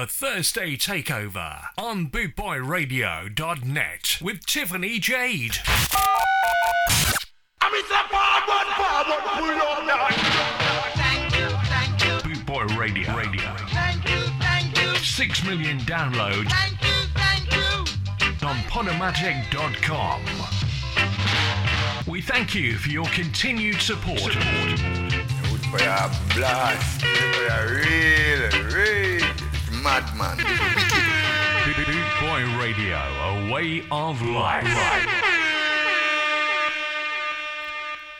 the Thursday Takeover on bootboyradio.net with Tiffany Jade. Bootboy Radio. Radio. Six million downloads on Podomatic.com. We thank you for your continued support. Out for your blast. Out for real, real madman. Boot Boy Radio, a way of life.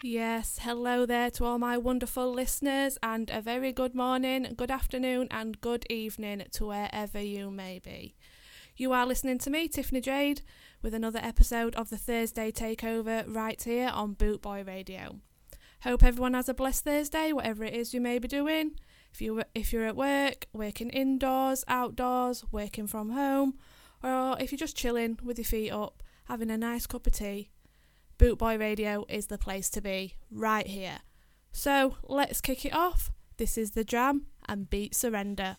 Yes, hello there to all my wonderful listeners, and a very good morning, good afternoon, and good evening to wherever you may be. You are listening to me, Tiffany Jade, with another episode of the Thursday Takeover right here on Boot Boy Radio. Hope everyone has a blessed Thursday, whatever it is you may be doing. If you if you're at work, working indoors, outdoors, working from home, or if you're just chilling with your feet up, having a nice cup of tea, Boot Boy Radio is the place to be, right here. So let's kick it off. This is the Jam and Beat Surrender.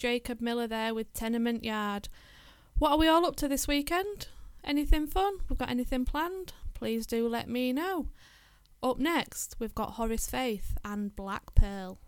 Jacob Miller there with Tenement Yard. What are we all up to this weekend? Anything fun? We've got anything planned? Please do let me know. Up next, we've got Horace Faith and Black Pearl.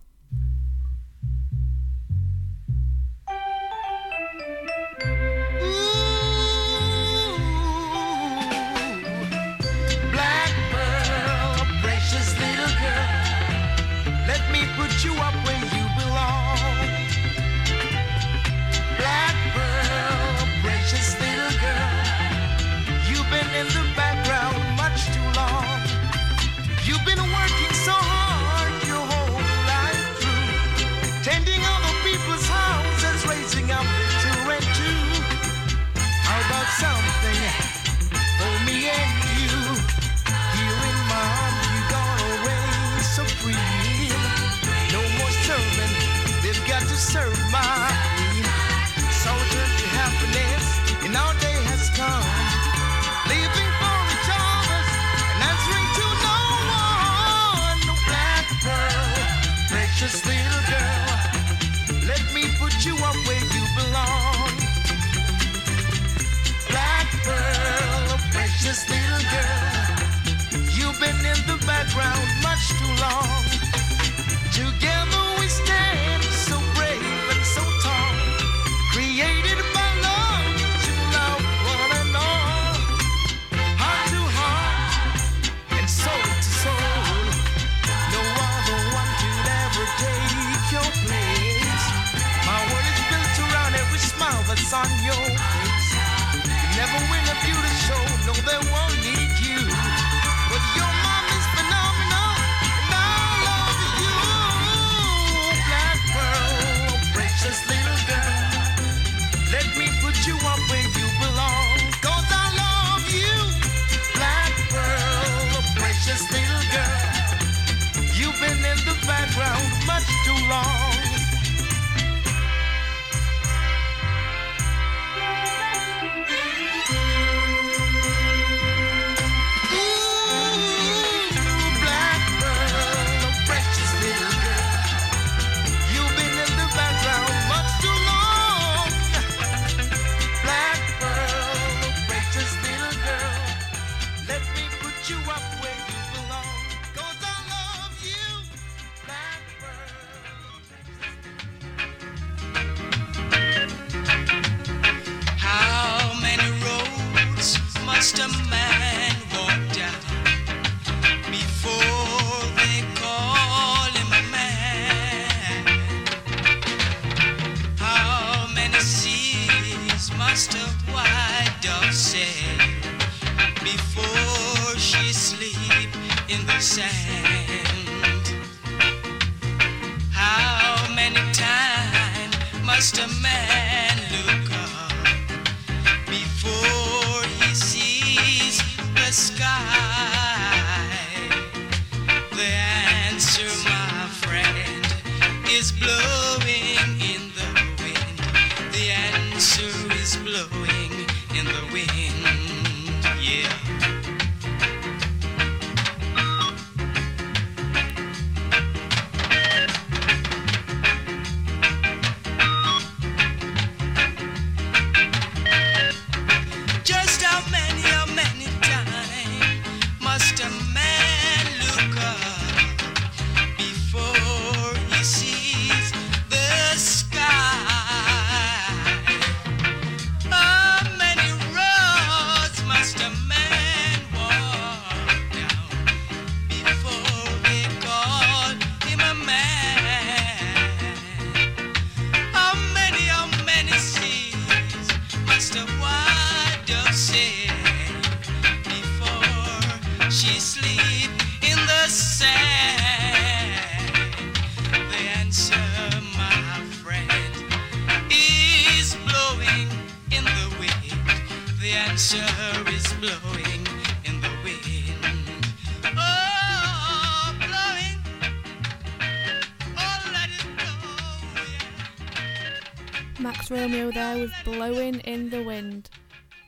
blowing in the wind.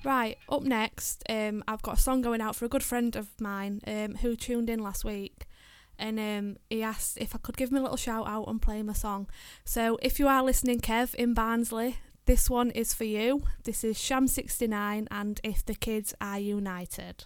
Right, up next, um, I've got a song going out for a good friend of mine um, who tuned in last week. And um, he asked if I could give him a little shout out and play him a song. So if you are listening, Kev, in Barnsley, this one is for you. This is Sham69 and If the Kids Are United.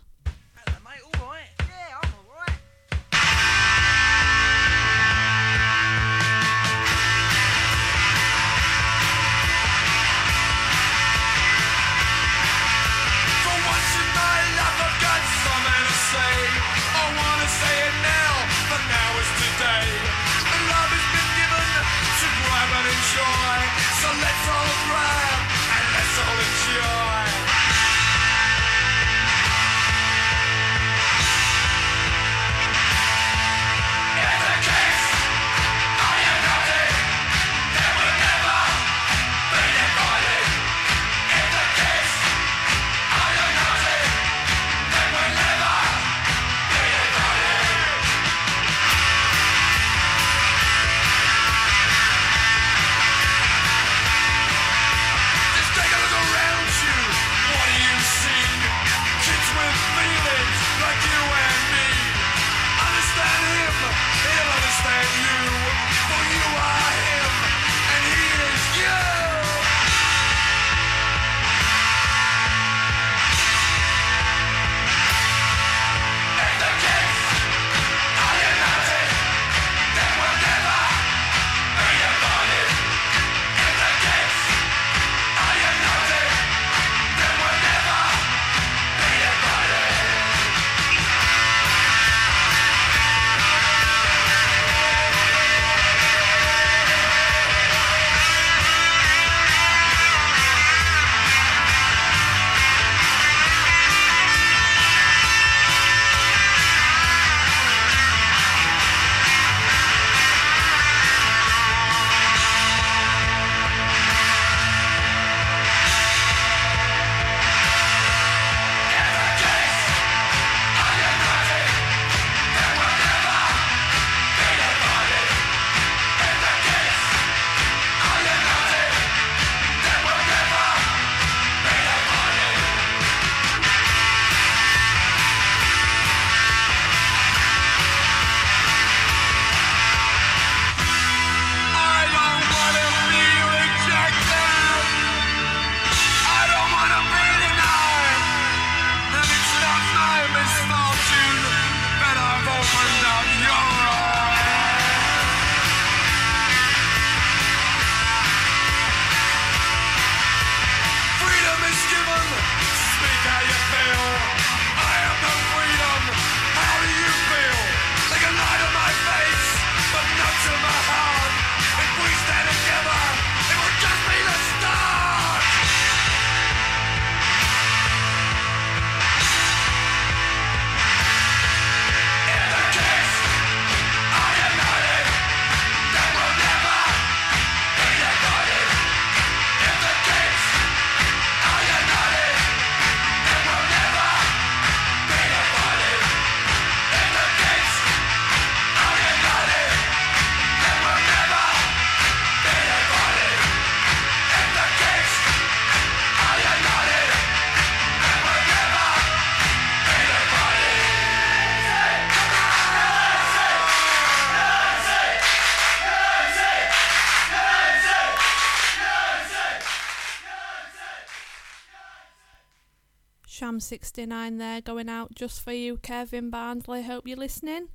69 there going out just for you, Kevin Barnsley. Hope you're listening.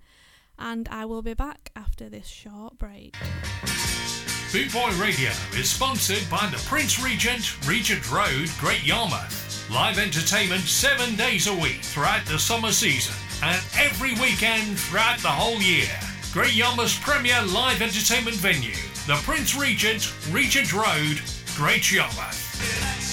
And I will be back after this short break. Boot Boy Radio is sponsored by the Prince Regent, Regent Road, Great Yarmouth. Live entertainment seven days a week throughout the summer season and every weekend throughout the whole year. Great Yarmouth's premier live entertainment venue, the Prince Regent, Regent Road, Great Yarmouth.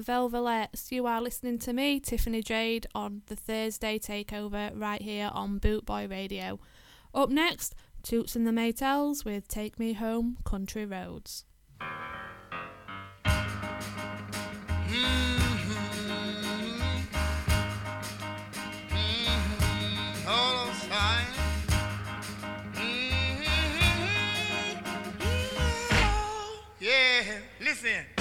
The. You are listening to me, Tiffany Jade, on the Thursday takeover right here on Bootboy Radio. Up next, Toots and the Maytals with Take Me Home Country Roads. Mm-hmm. Mm-hmm. On, sign. Mm-hmm. Yeah, listen.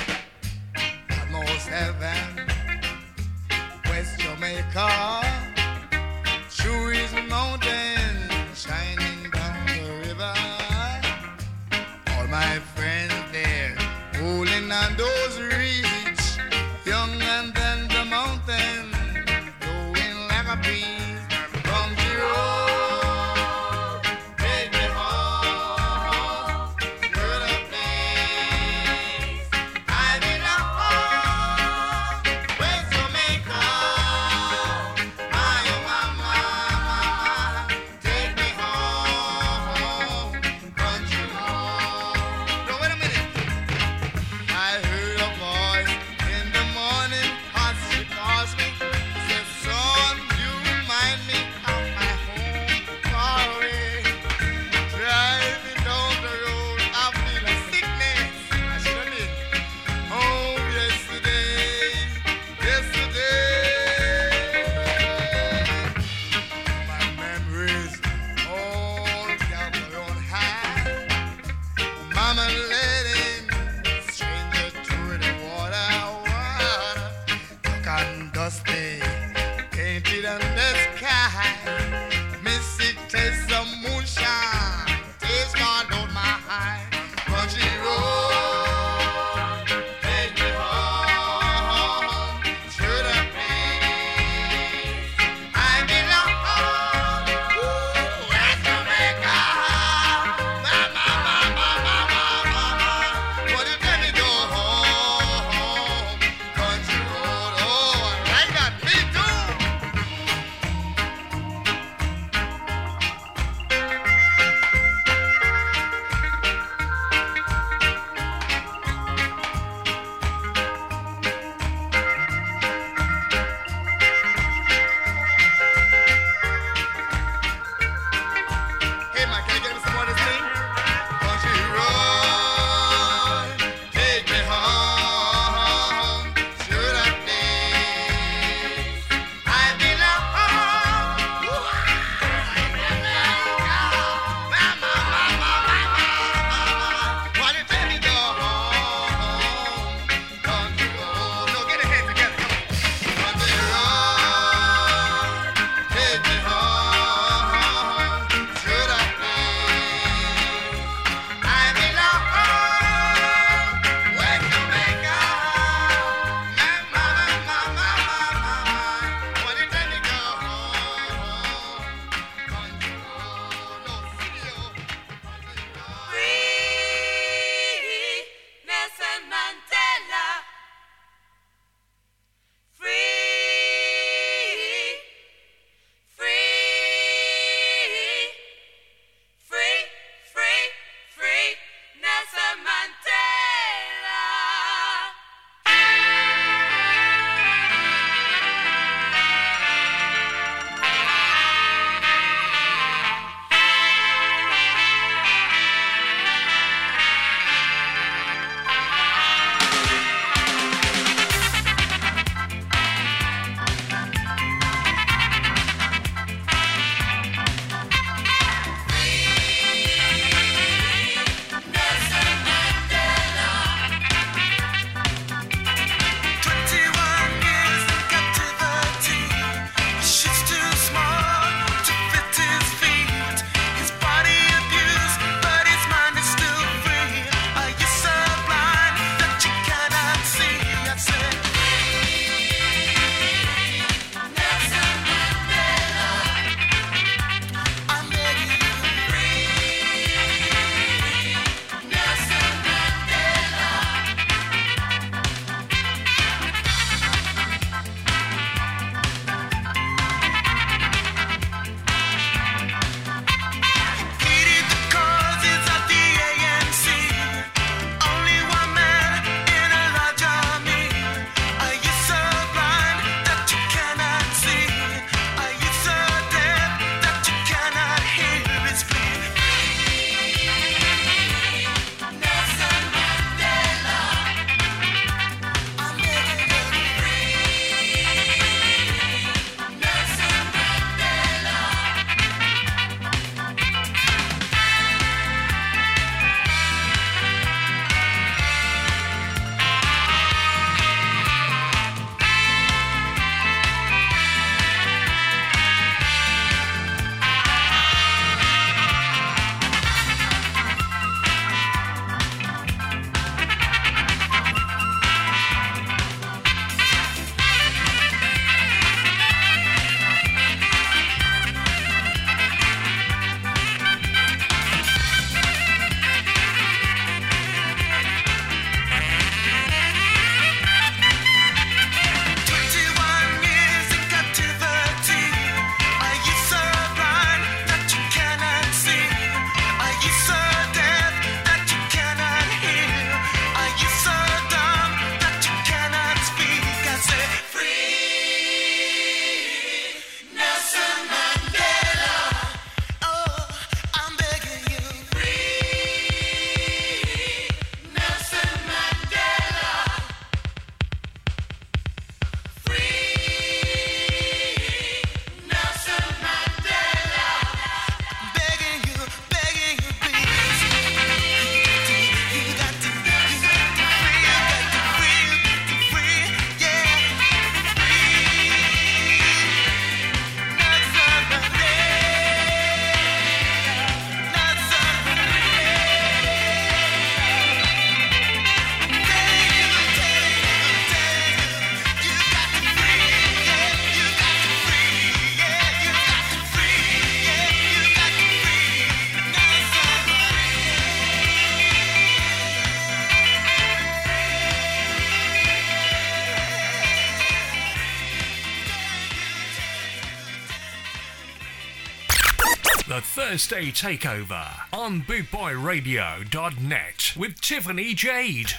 Thursday Takeover on BootboyRadio.net with Tiffany Jade.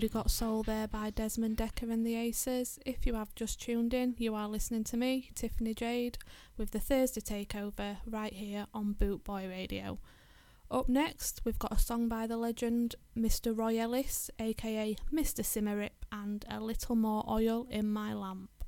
Judy Got Soul there by Desmond Dekker and the Aces. If you have just tuned in, you are listening to me, Tiffany Jade, with the Thursday Takeover right here on Boot Boy Radio. Up next, we've got a song by the legend Mr. Roy Ellis, aka Mr. Symarip, and A Little More Oil in My Lamp.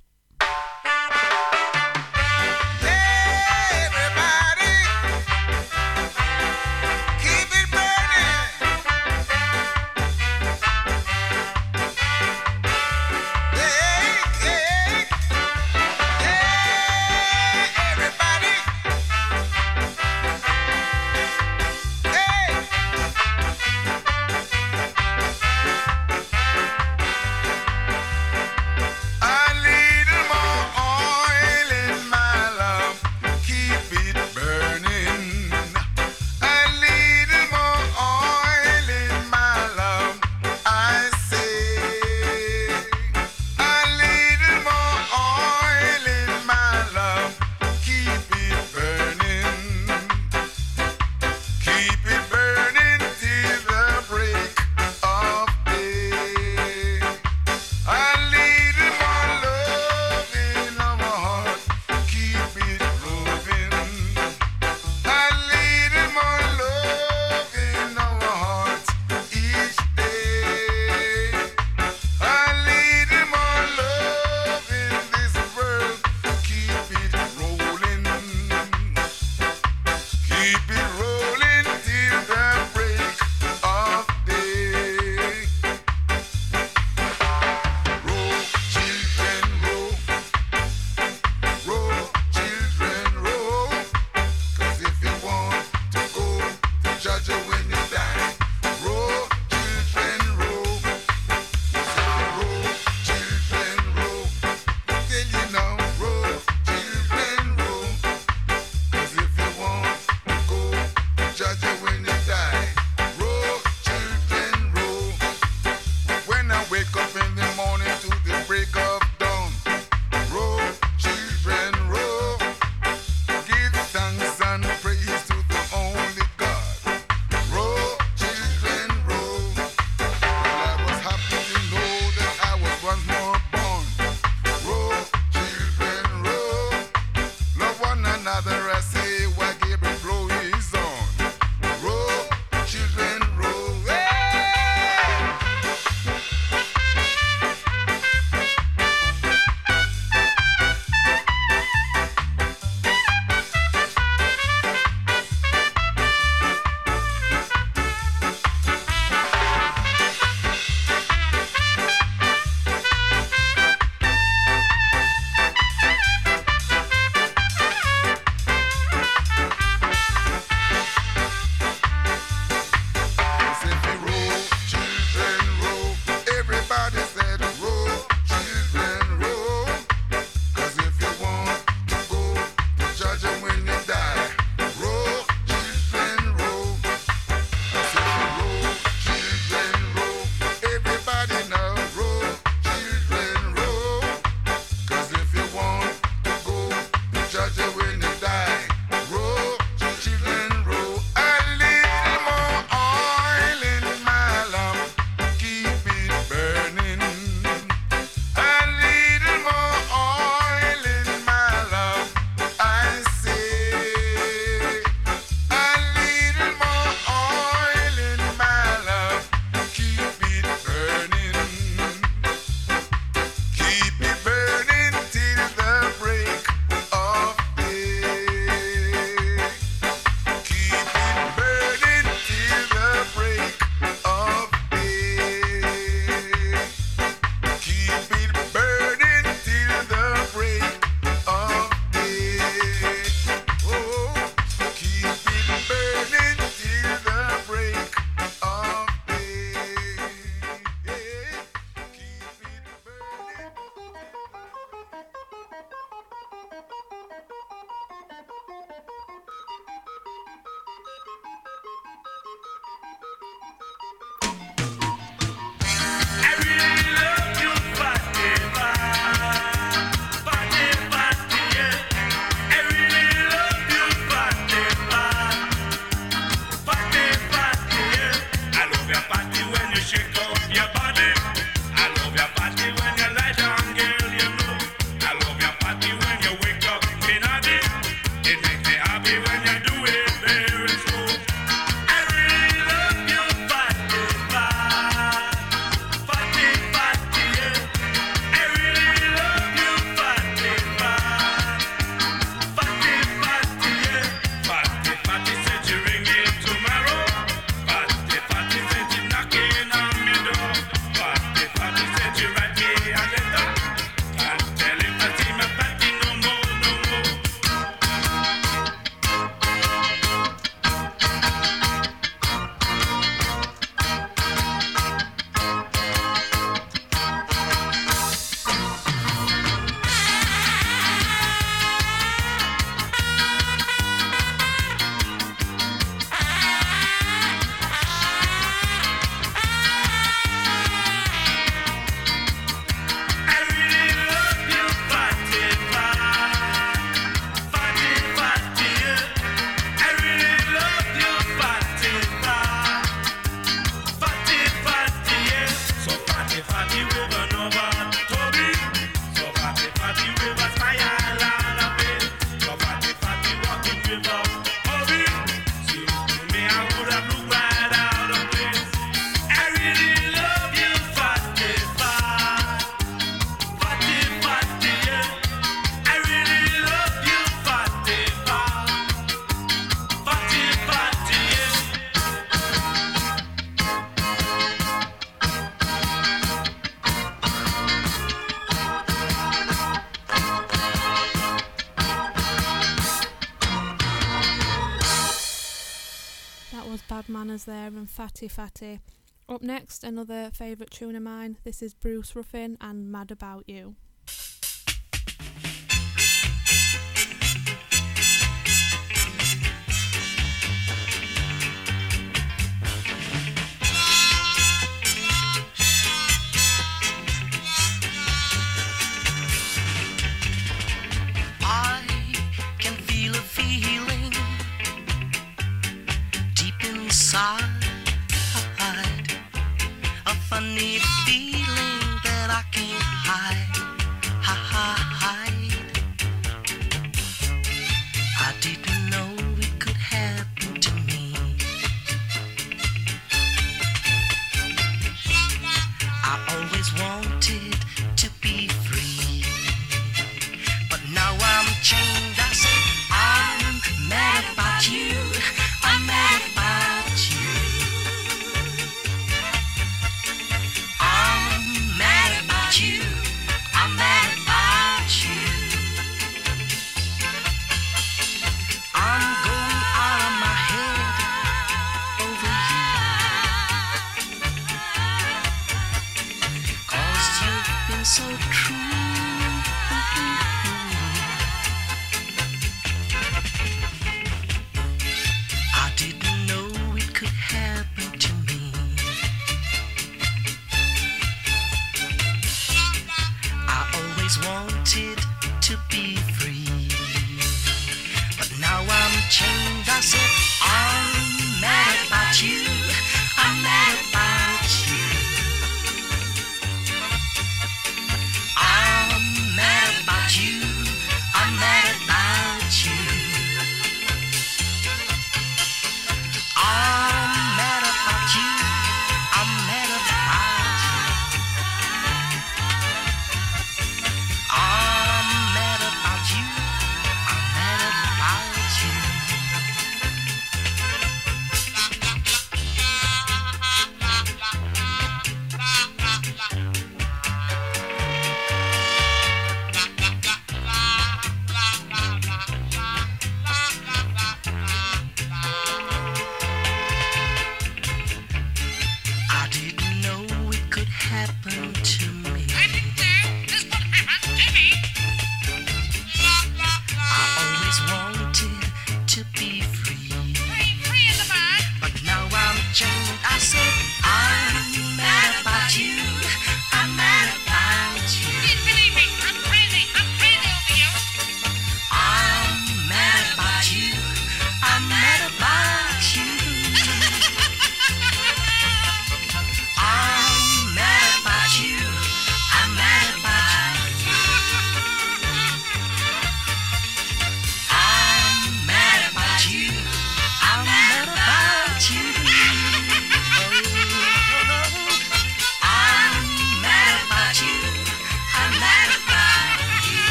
Fatty Fatty. Up next, another favourite tune of mine. This is Bruce Ruffin and Mad About You.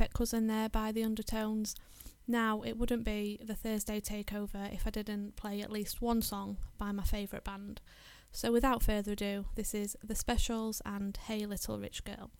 perfect cousin there by the undertones. Now, it wouldn't be the Thursday takeover if I didn't play at least one song by my favourite band. So, without further ado, this is The Specials and Hey Little Rich Girl.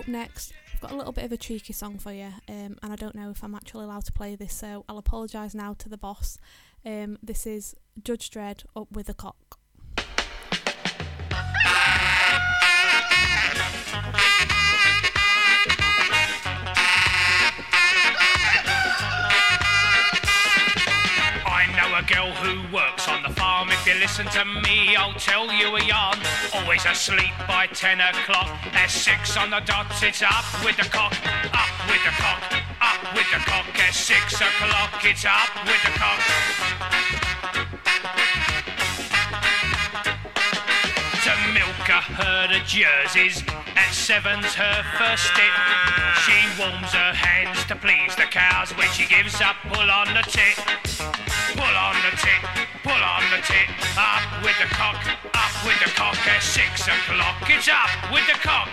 Up next, I've got a little bit of a cheeky song for you, um, and I don't know if I'm actually allowed to play this, so I'll apologise now to the boss. Um, this is Judge Dread up with a cock. Who works on the farm. If you listen to me, I'll tell you a yarn. Always asleep by 10 o'clock. At 6 on the dot, it's up with the cock, up with the cock, up with the cock. At 6 o'clock, it's up with the cock. Herd of jerseys. At seven's her first step. She warms her hands to please the cows when she gives up. Pull on the tit, pull on the tit, pull on the tit. Up with the cock, up with the cock. At six o'clock, it's up with the cock.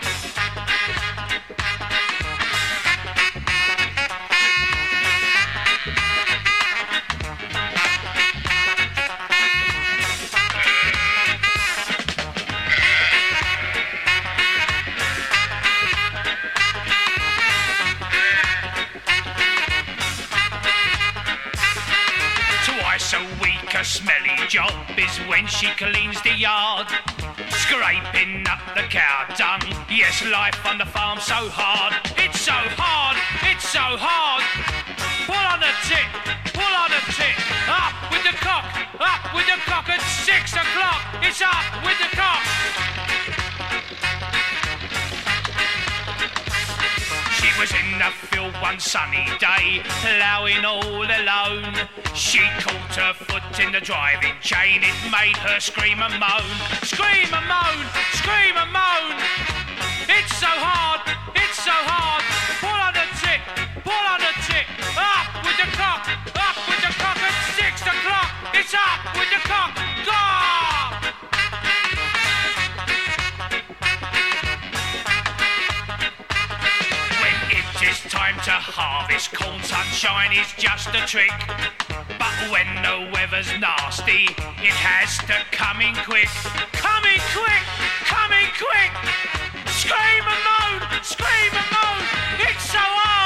Smelly job is when she cleans the yard. Scraping up the cow dung. Yes, life on the farm so hard. It's so hard, it's so hard. Pull on the tit, pull on the tit. Up with the cock, up with the cock at six o'clock. It's up with the cock. Was in the field one sunny day, ploughing all alone. She caught her foot in the driving chain, it made her scream and moan. Scream and moan, scream and moan. It's so hard, it's so hard. Pull on the tick, pull on the tick. Up with the cock, up with the cock at six o'clock. It's up with the cock. Time to harvest corn, sunshine is just a trick. But when the weather's nasty, it has to come in quick. Come in quick, come in quick. Scream and moan, scream and moan. It's so hard,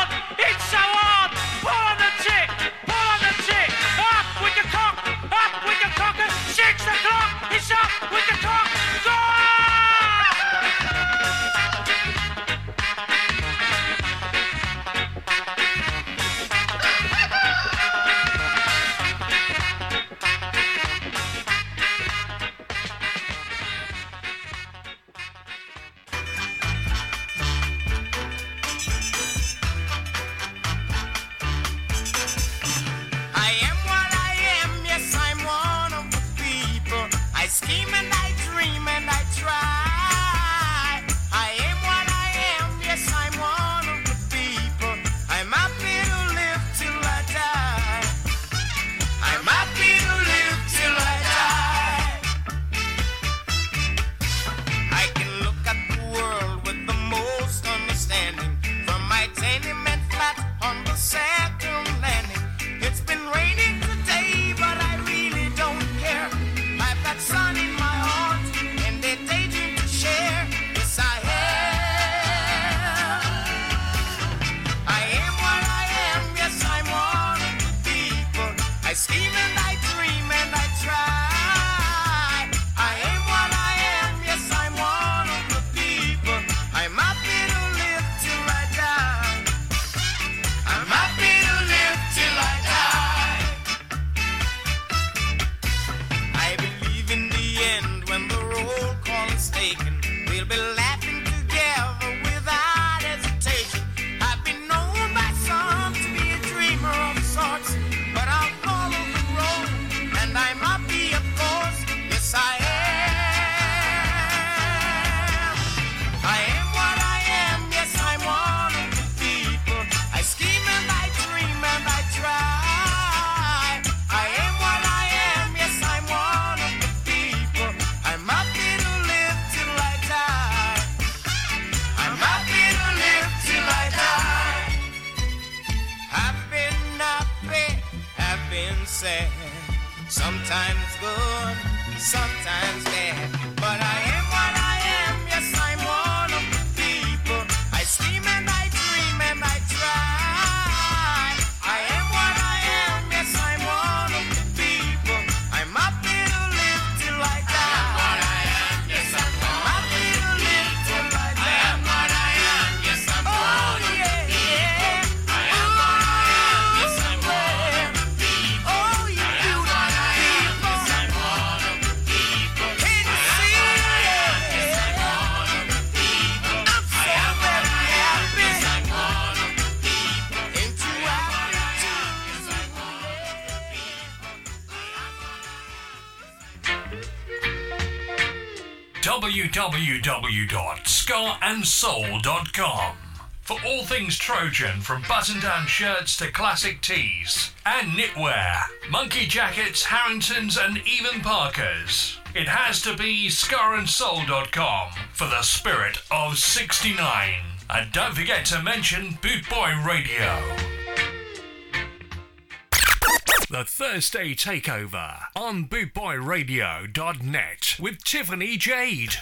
www.skaandsoul.com for all things Trojan from button-down shirts to classic tees and knitwear, monkey jackets, Harringtons and even Parkers. It has to be skaandsoul.com for the spirit of 69. And don't forget to mention Boot Boy Radio. The Thursday Takeover on bootboyradio.net with Tiffany Jade.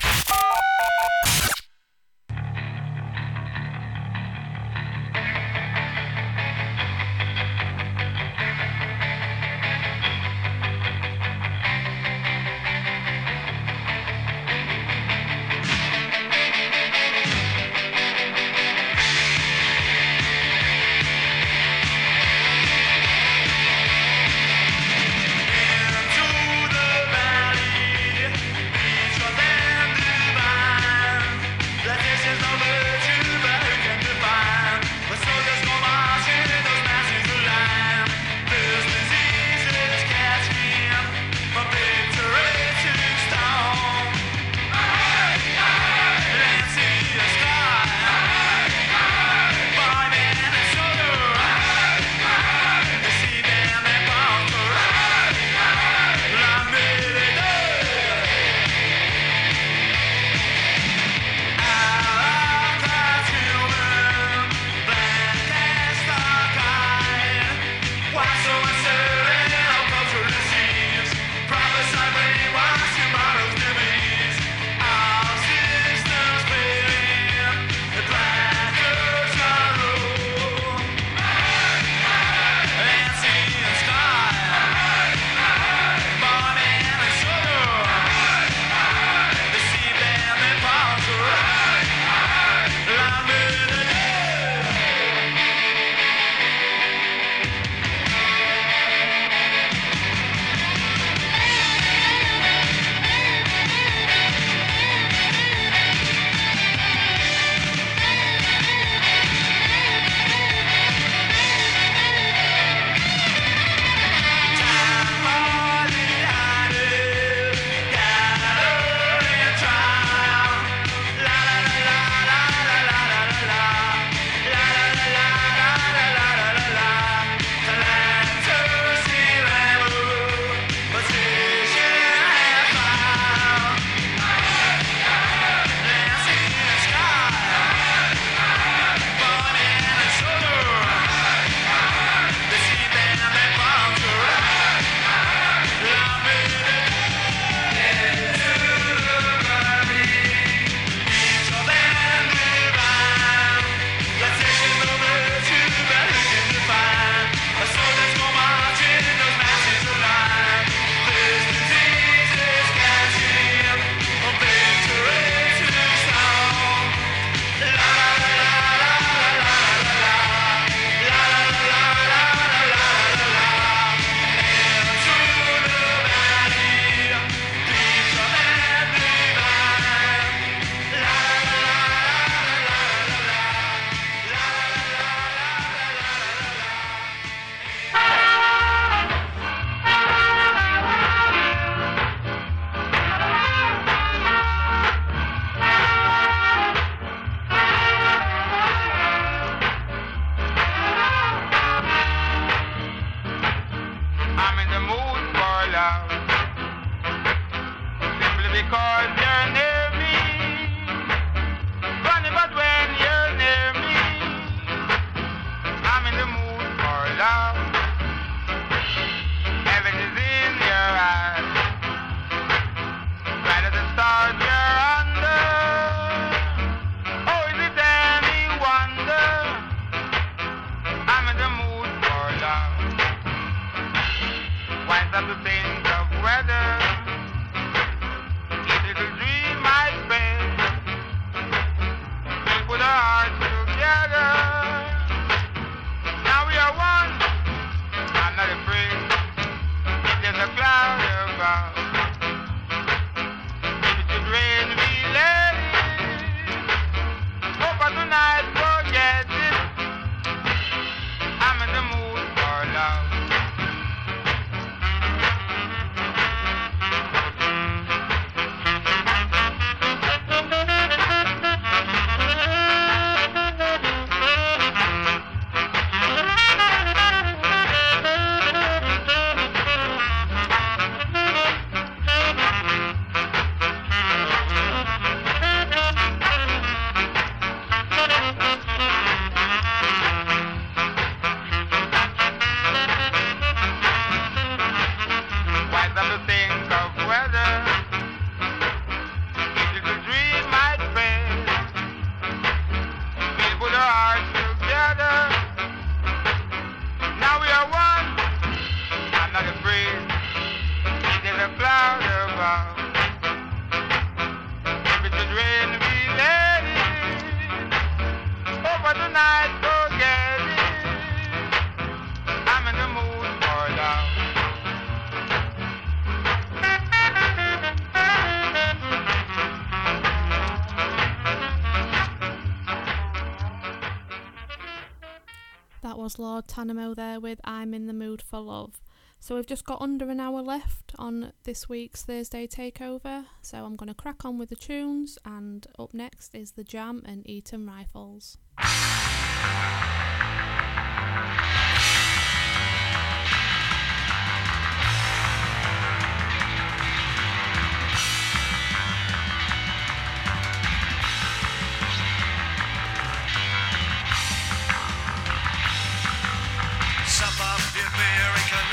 Panamo there with I'm in the mood for love. So we've just got under an hour left on this week's Thursday takeover. So I'm going to crack on with the tunes, and up next is the Jam and Eton Rifles.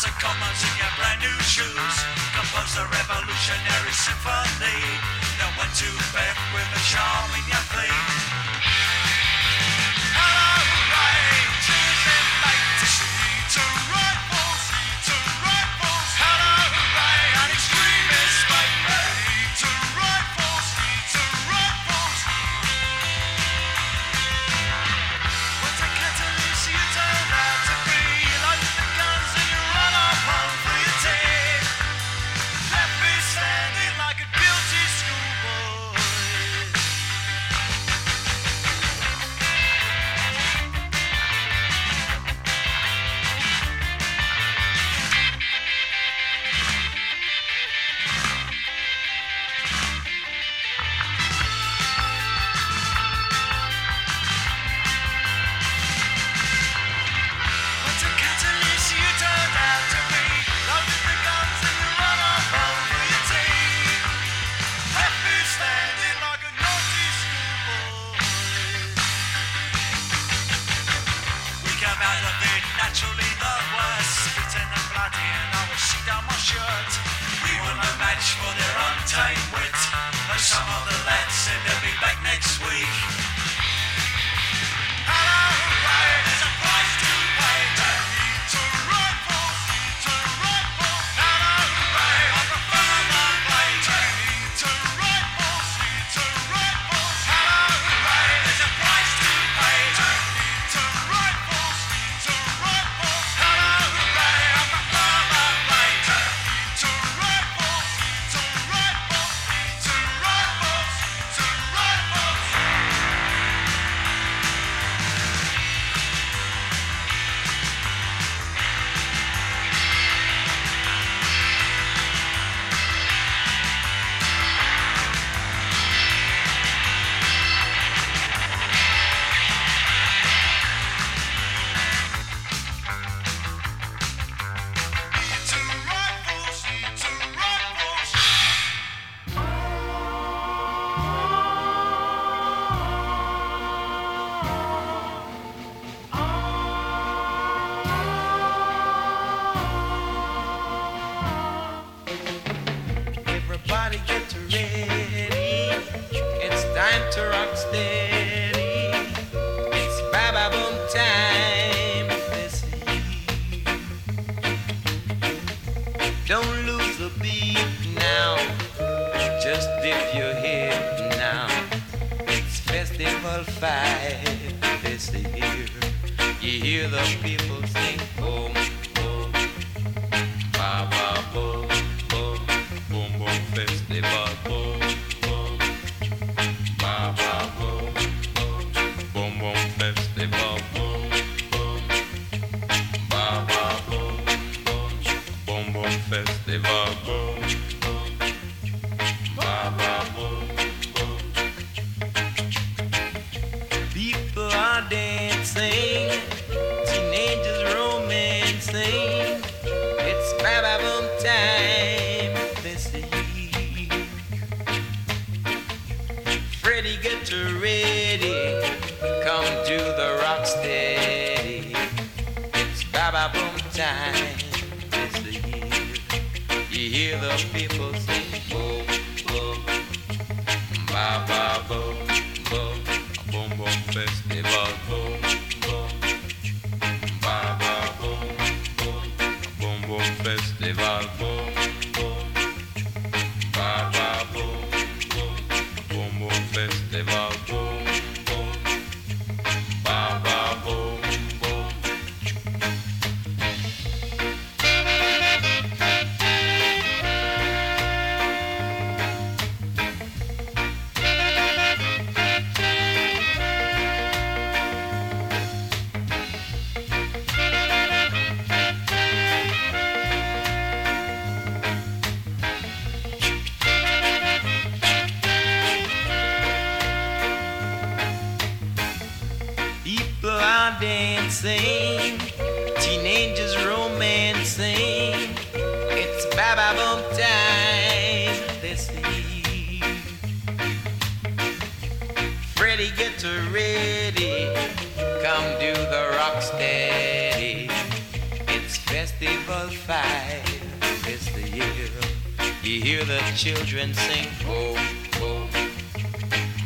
House of Commons in your brand new shoes. Compose a revolutionary symphony. No one to bet with a charm in your plea.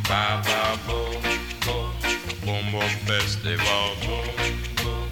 Bye bye, boom, boom. Festival, boom, boom.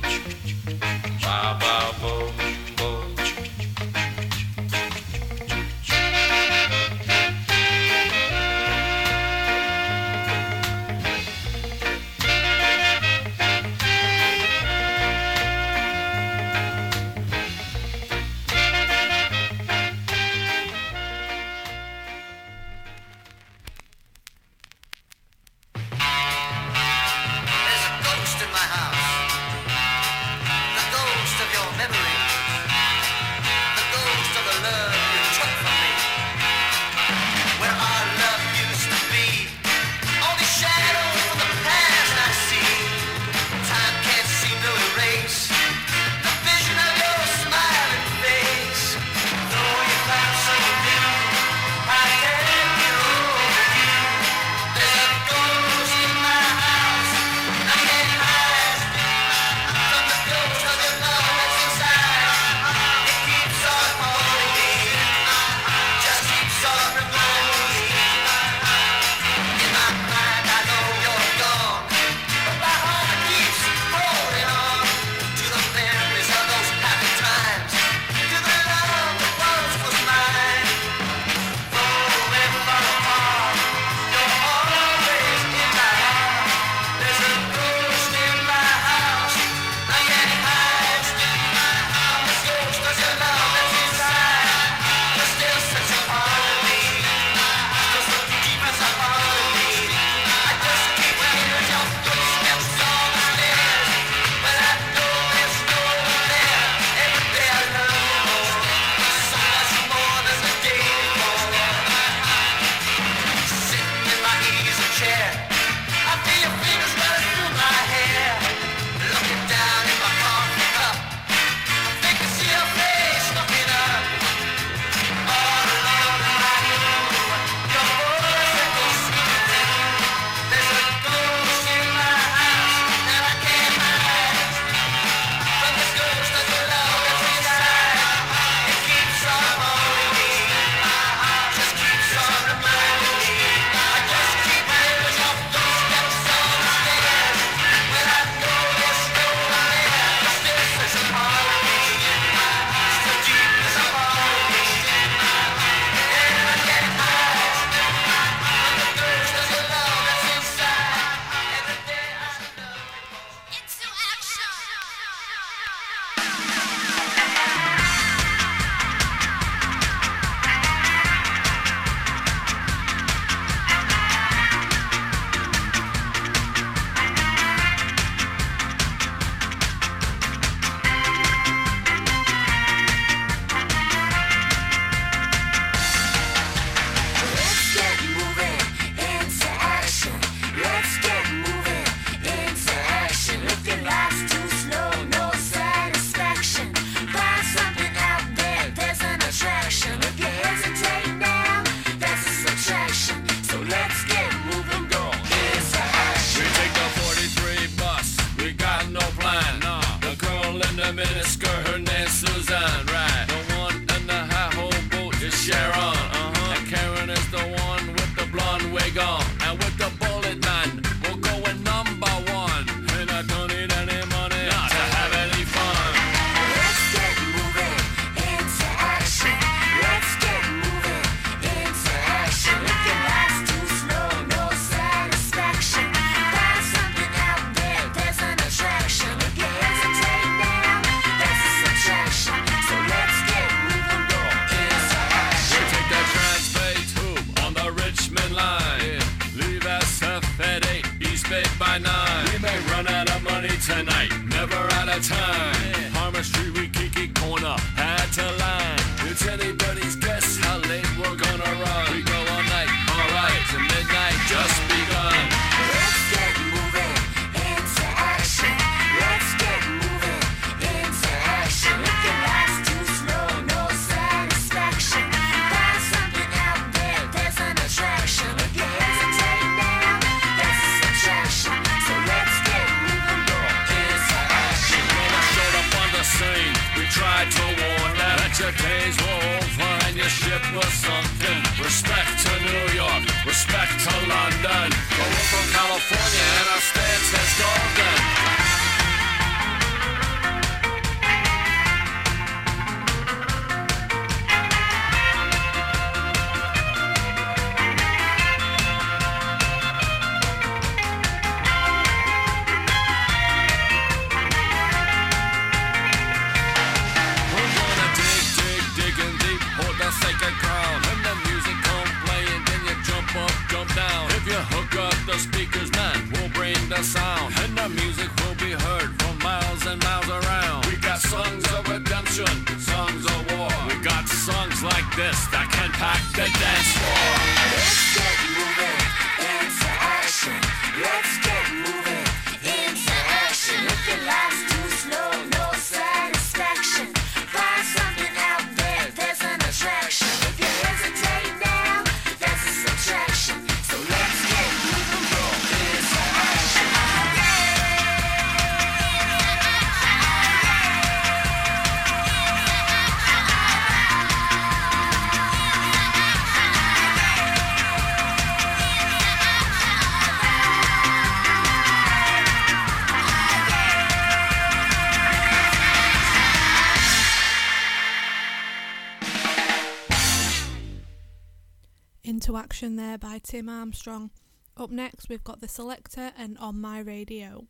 there by Tim Armstrong. Up next, we've got The Selecter and On My Radio.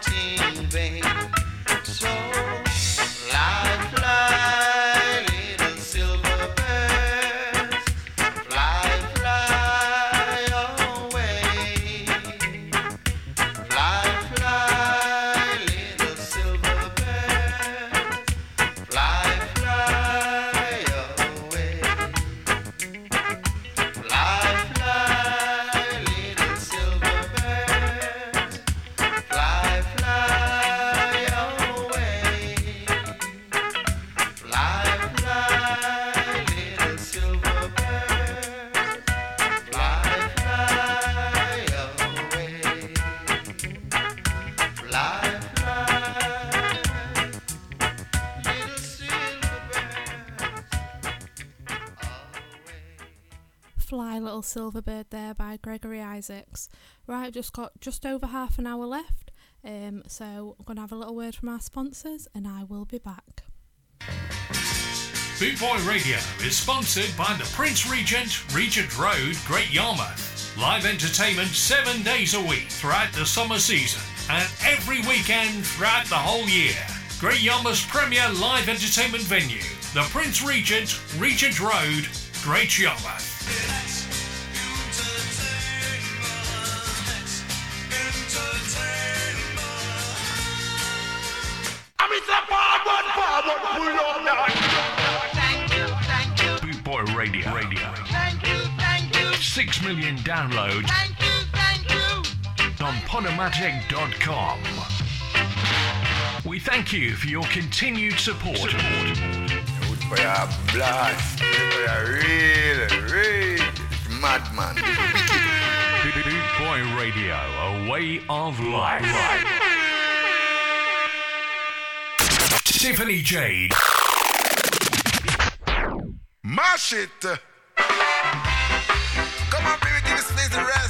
Team, babe, So physics. Right, I've just got just over half an hour left, um, so I'm going to have a little word from our sponsors and I will be back. Boot Boy Radio is sponsored by the Prince Regent, Regent Road, Great Yarmouth. Live entertainment seven days a week throughout the summer season and every weekend throughout the whole year. Great Yarmouth's premier live entertainment venue, the Prince Regent, Regent Road, Great Yarmouth. Bootboy Radio. Radio. Thank you, thank you. Six million downloads. Thank you, thank you. On Podomatic.com. We thank you for your continued support. support. For your blast, for your real, real madman. Boot Boy Radio, a way of life. Tiffany Jade. Mash it! Come on, baby, give this place the rest.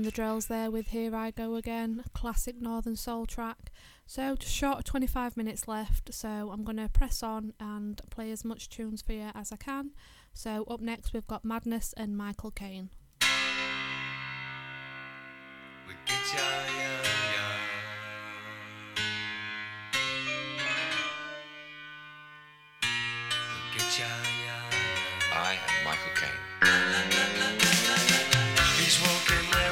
And the Drells there with Here I Go Again, a classic Northern Soul track. So, just short 25 minutes left, so I'm going to press on and play as much tunes for you as I can. So, up next, we've got Madness and Michael Caine. I am Michael Caine. He's walking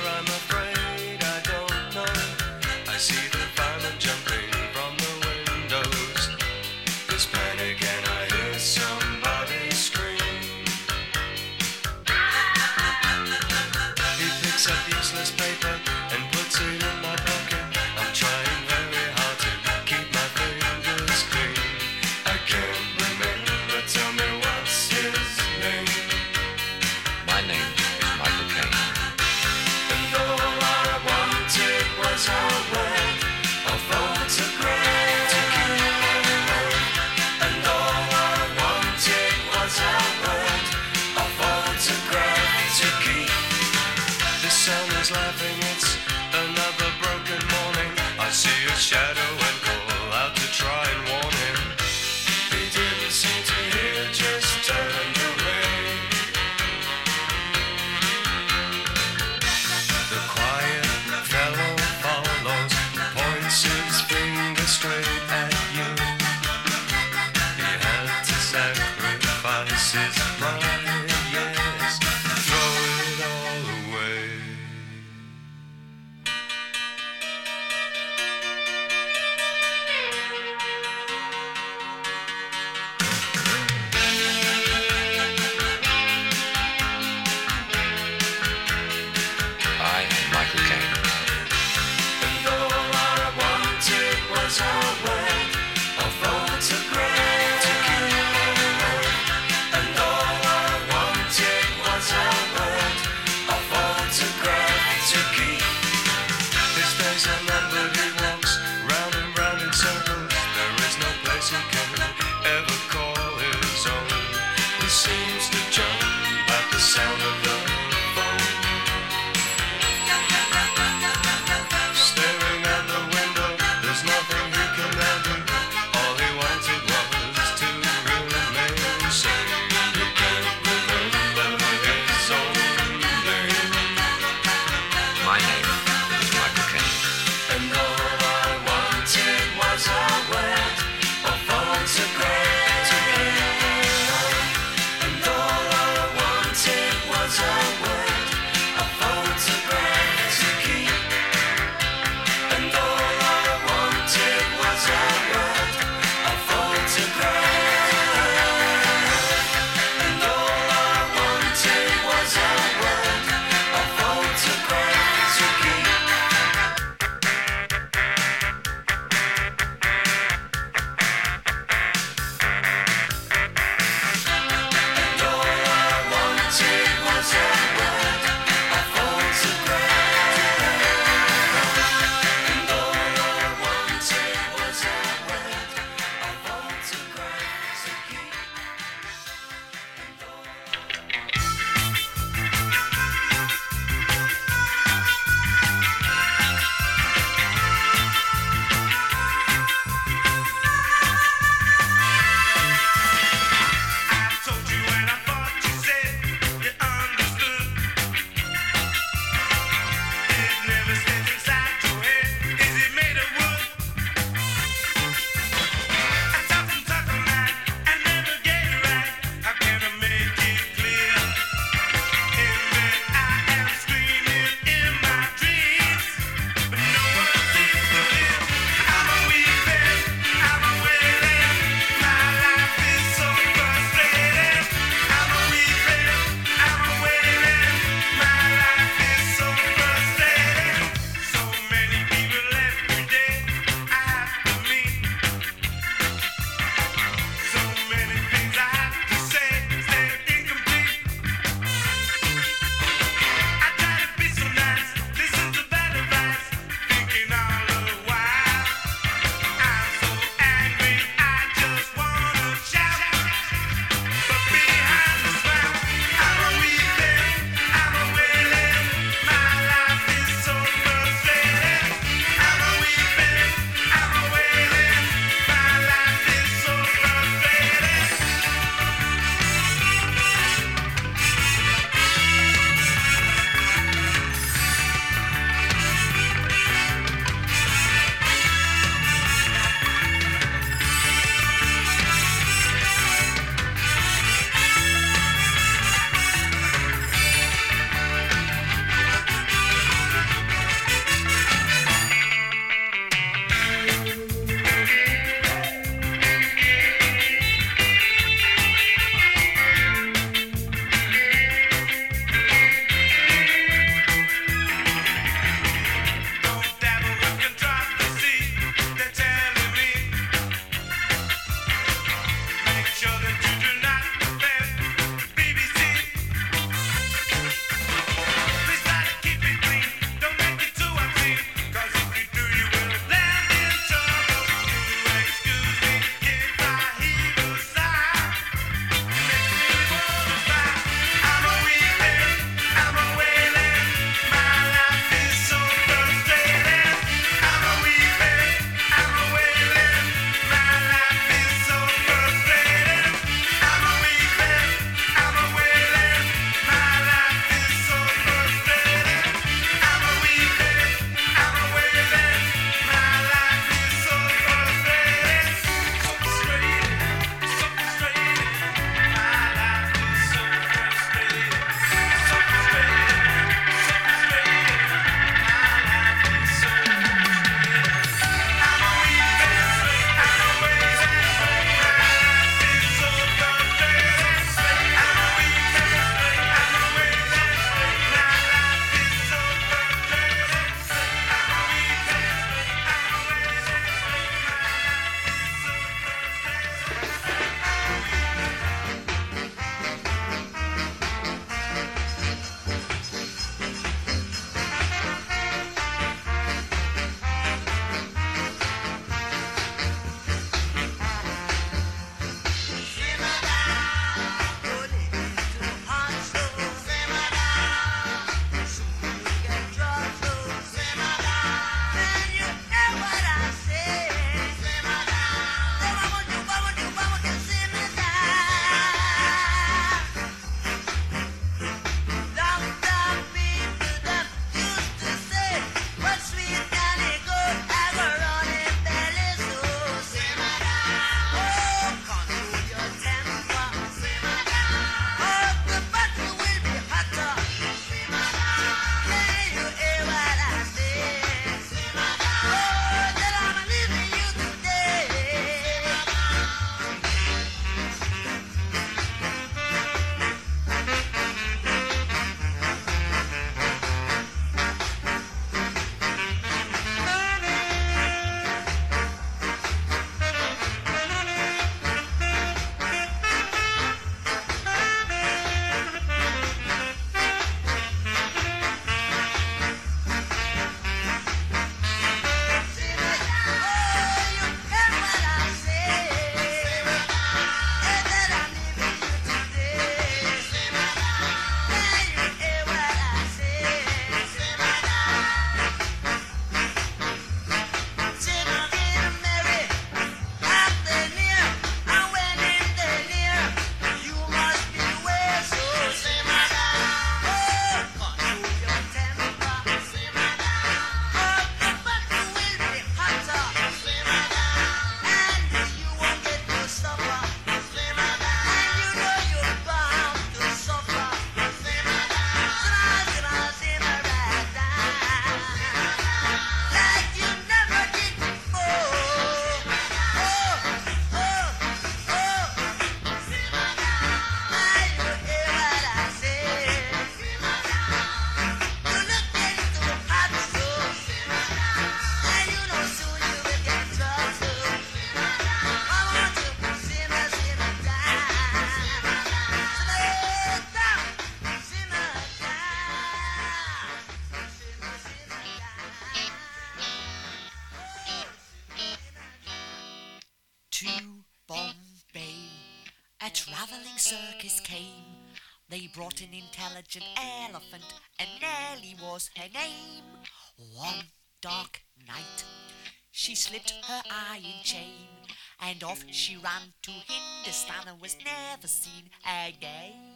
They brought an intelligent elephant, and Nellie was her name. One dark night, she slipped her iron chain, and off she ran to Hindustan and was never seen again.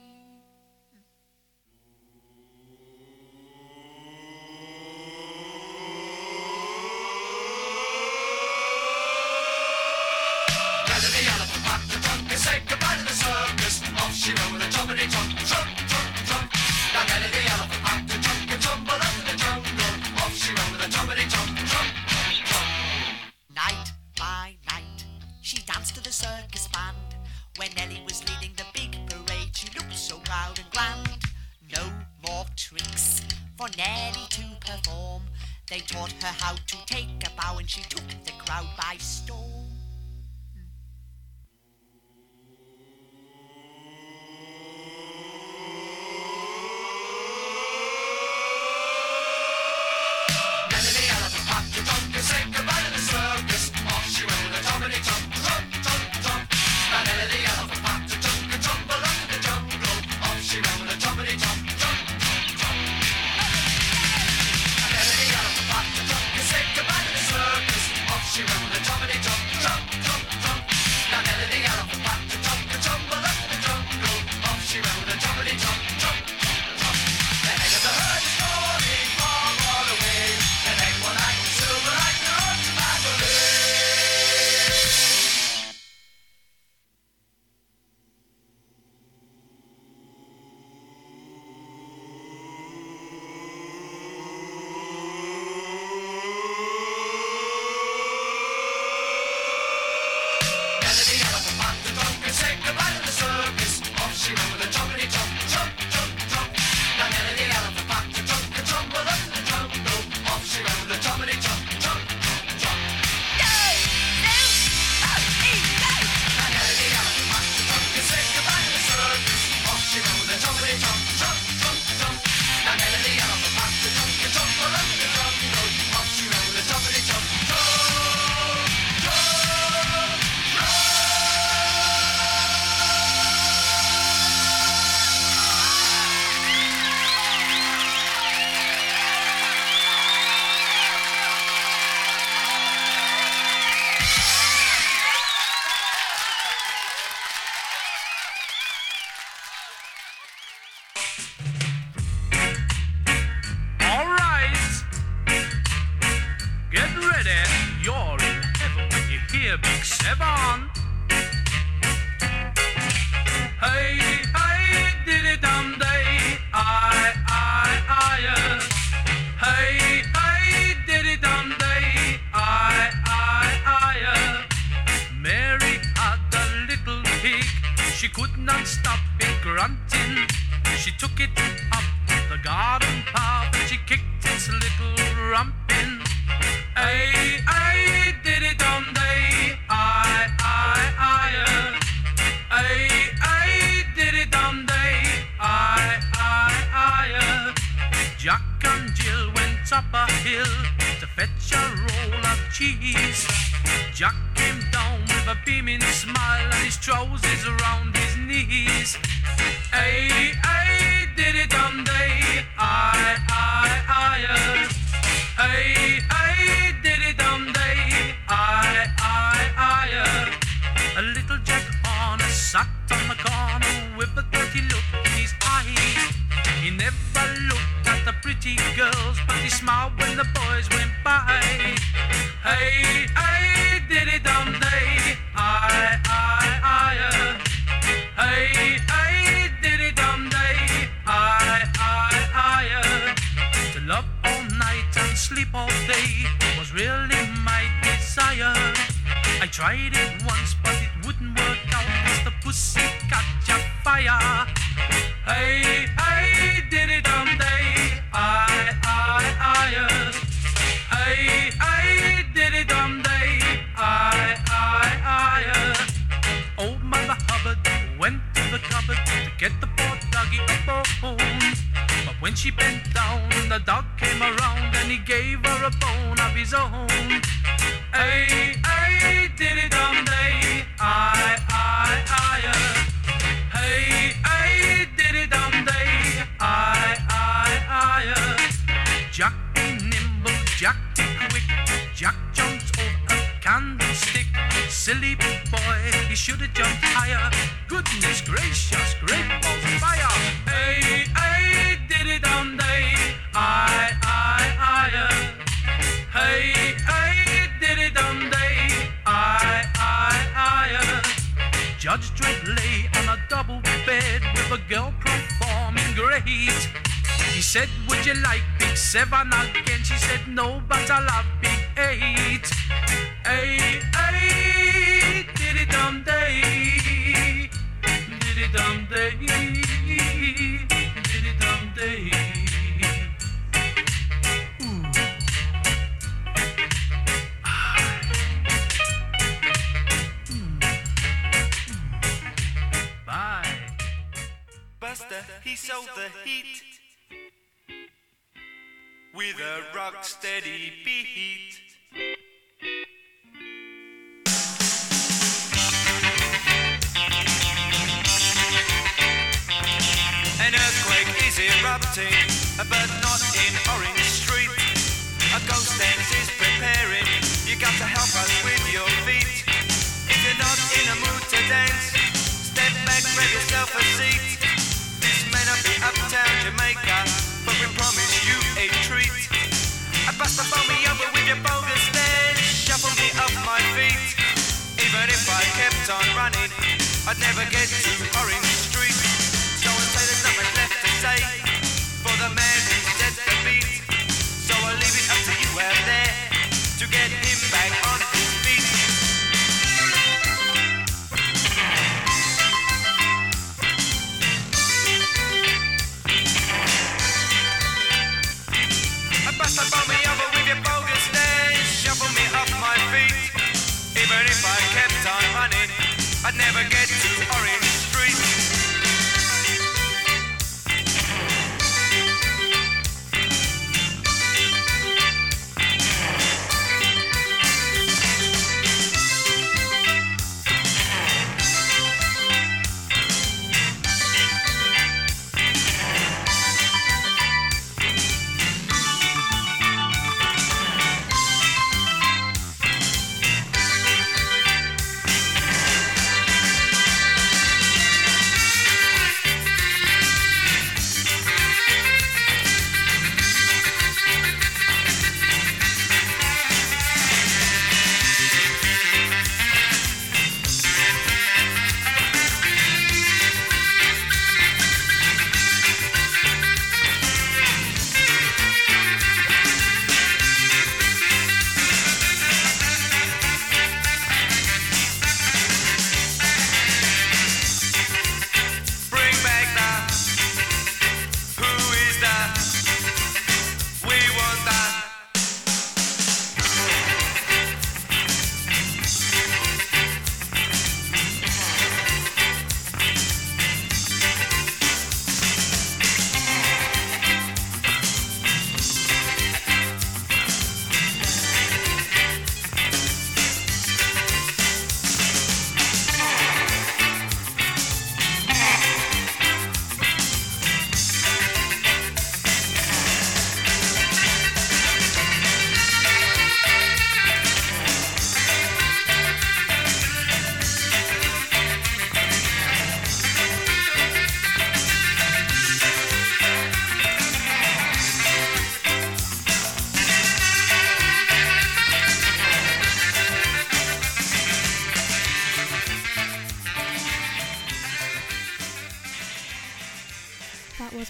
They taught her how to take a bow, and she took the crowd by storm. Judge Dread lay on a double bed with a girl performing great. He said, Would you like Big Seven again? She said, No, but I love Big Eight. Hey, hey, diddy dum day, diddy dum day, diddy dum day. He sold the heat with a rock steady beat. An earthquake is erupting, but not in Orange Street. A ghost dance is preparing. You got to help us with your feet. If you're not in a mood to dance, step back, grab yourself a seat. Uptown Jamaica, but we promise you a treat. I bust the phone me over with your bogus dance, shuffle me off my feet. Even if I kept on running, I'd never get to Orange Street. So I say there's nothing left to say I'd never get to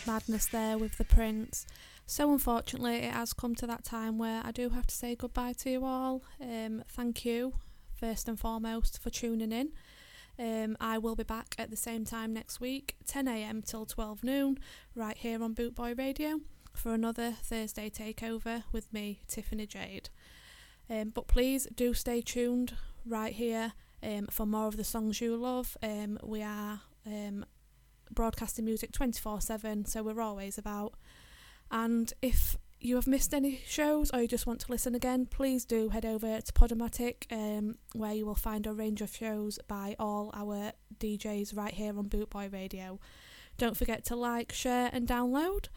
madness there with the Prince. So unfortunately, it has come to that time where I do have to say goodbye to you all. Um, thank you first and foremost for tuning in. Um, I will be back at the same time next week, 10 a.m. till 12 noon, right here on Bootboy Radio for another Thursday takeover with me, Tiffany Jade. Um, but please do stay tuned right here um, for more of the songs you love. Um, we are um, broadcasting music 24 7, so we're always about. And if you have missed any shows or you just want to listen again, please do head over to Podomatic, um, where you will find a range of shows by all our DJs right here on Bootboy Radio. Don't forget to like, share, and download.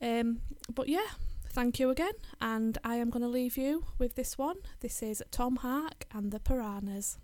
Um, but yeah, thank you again, and I am going to leave you with this one. This is Tom Hark and the Piranhas.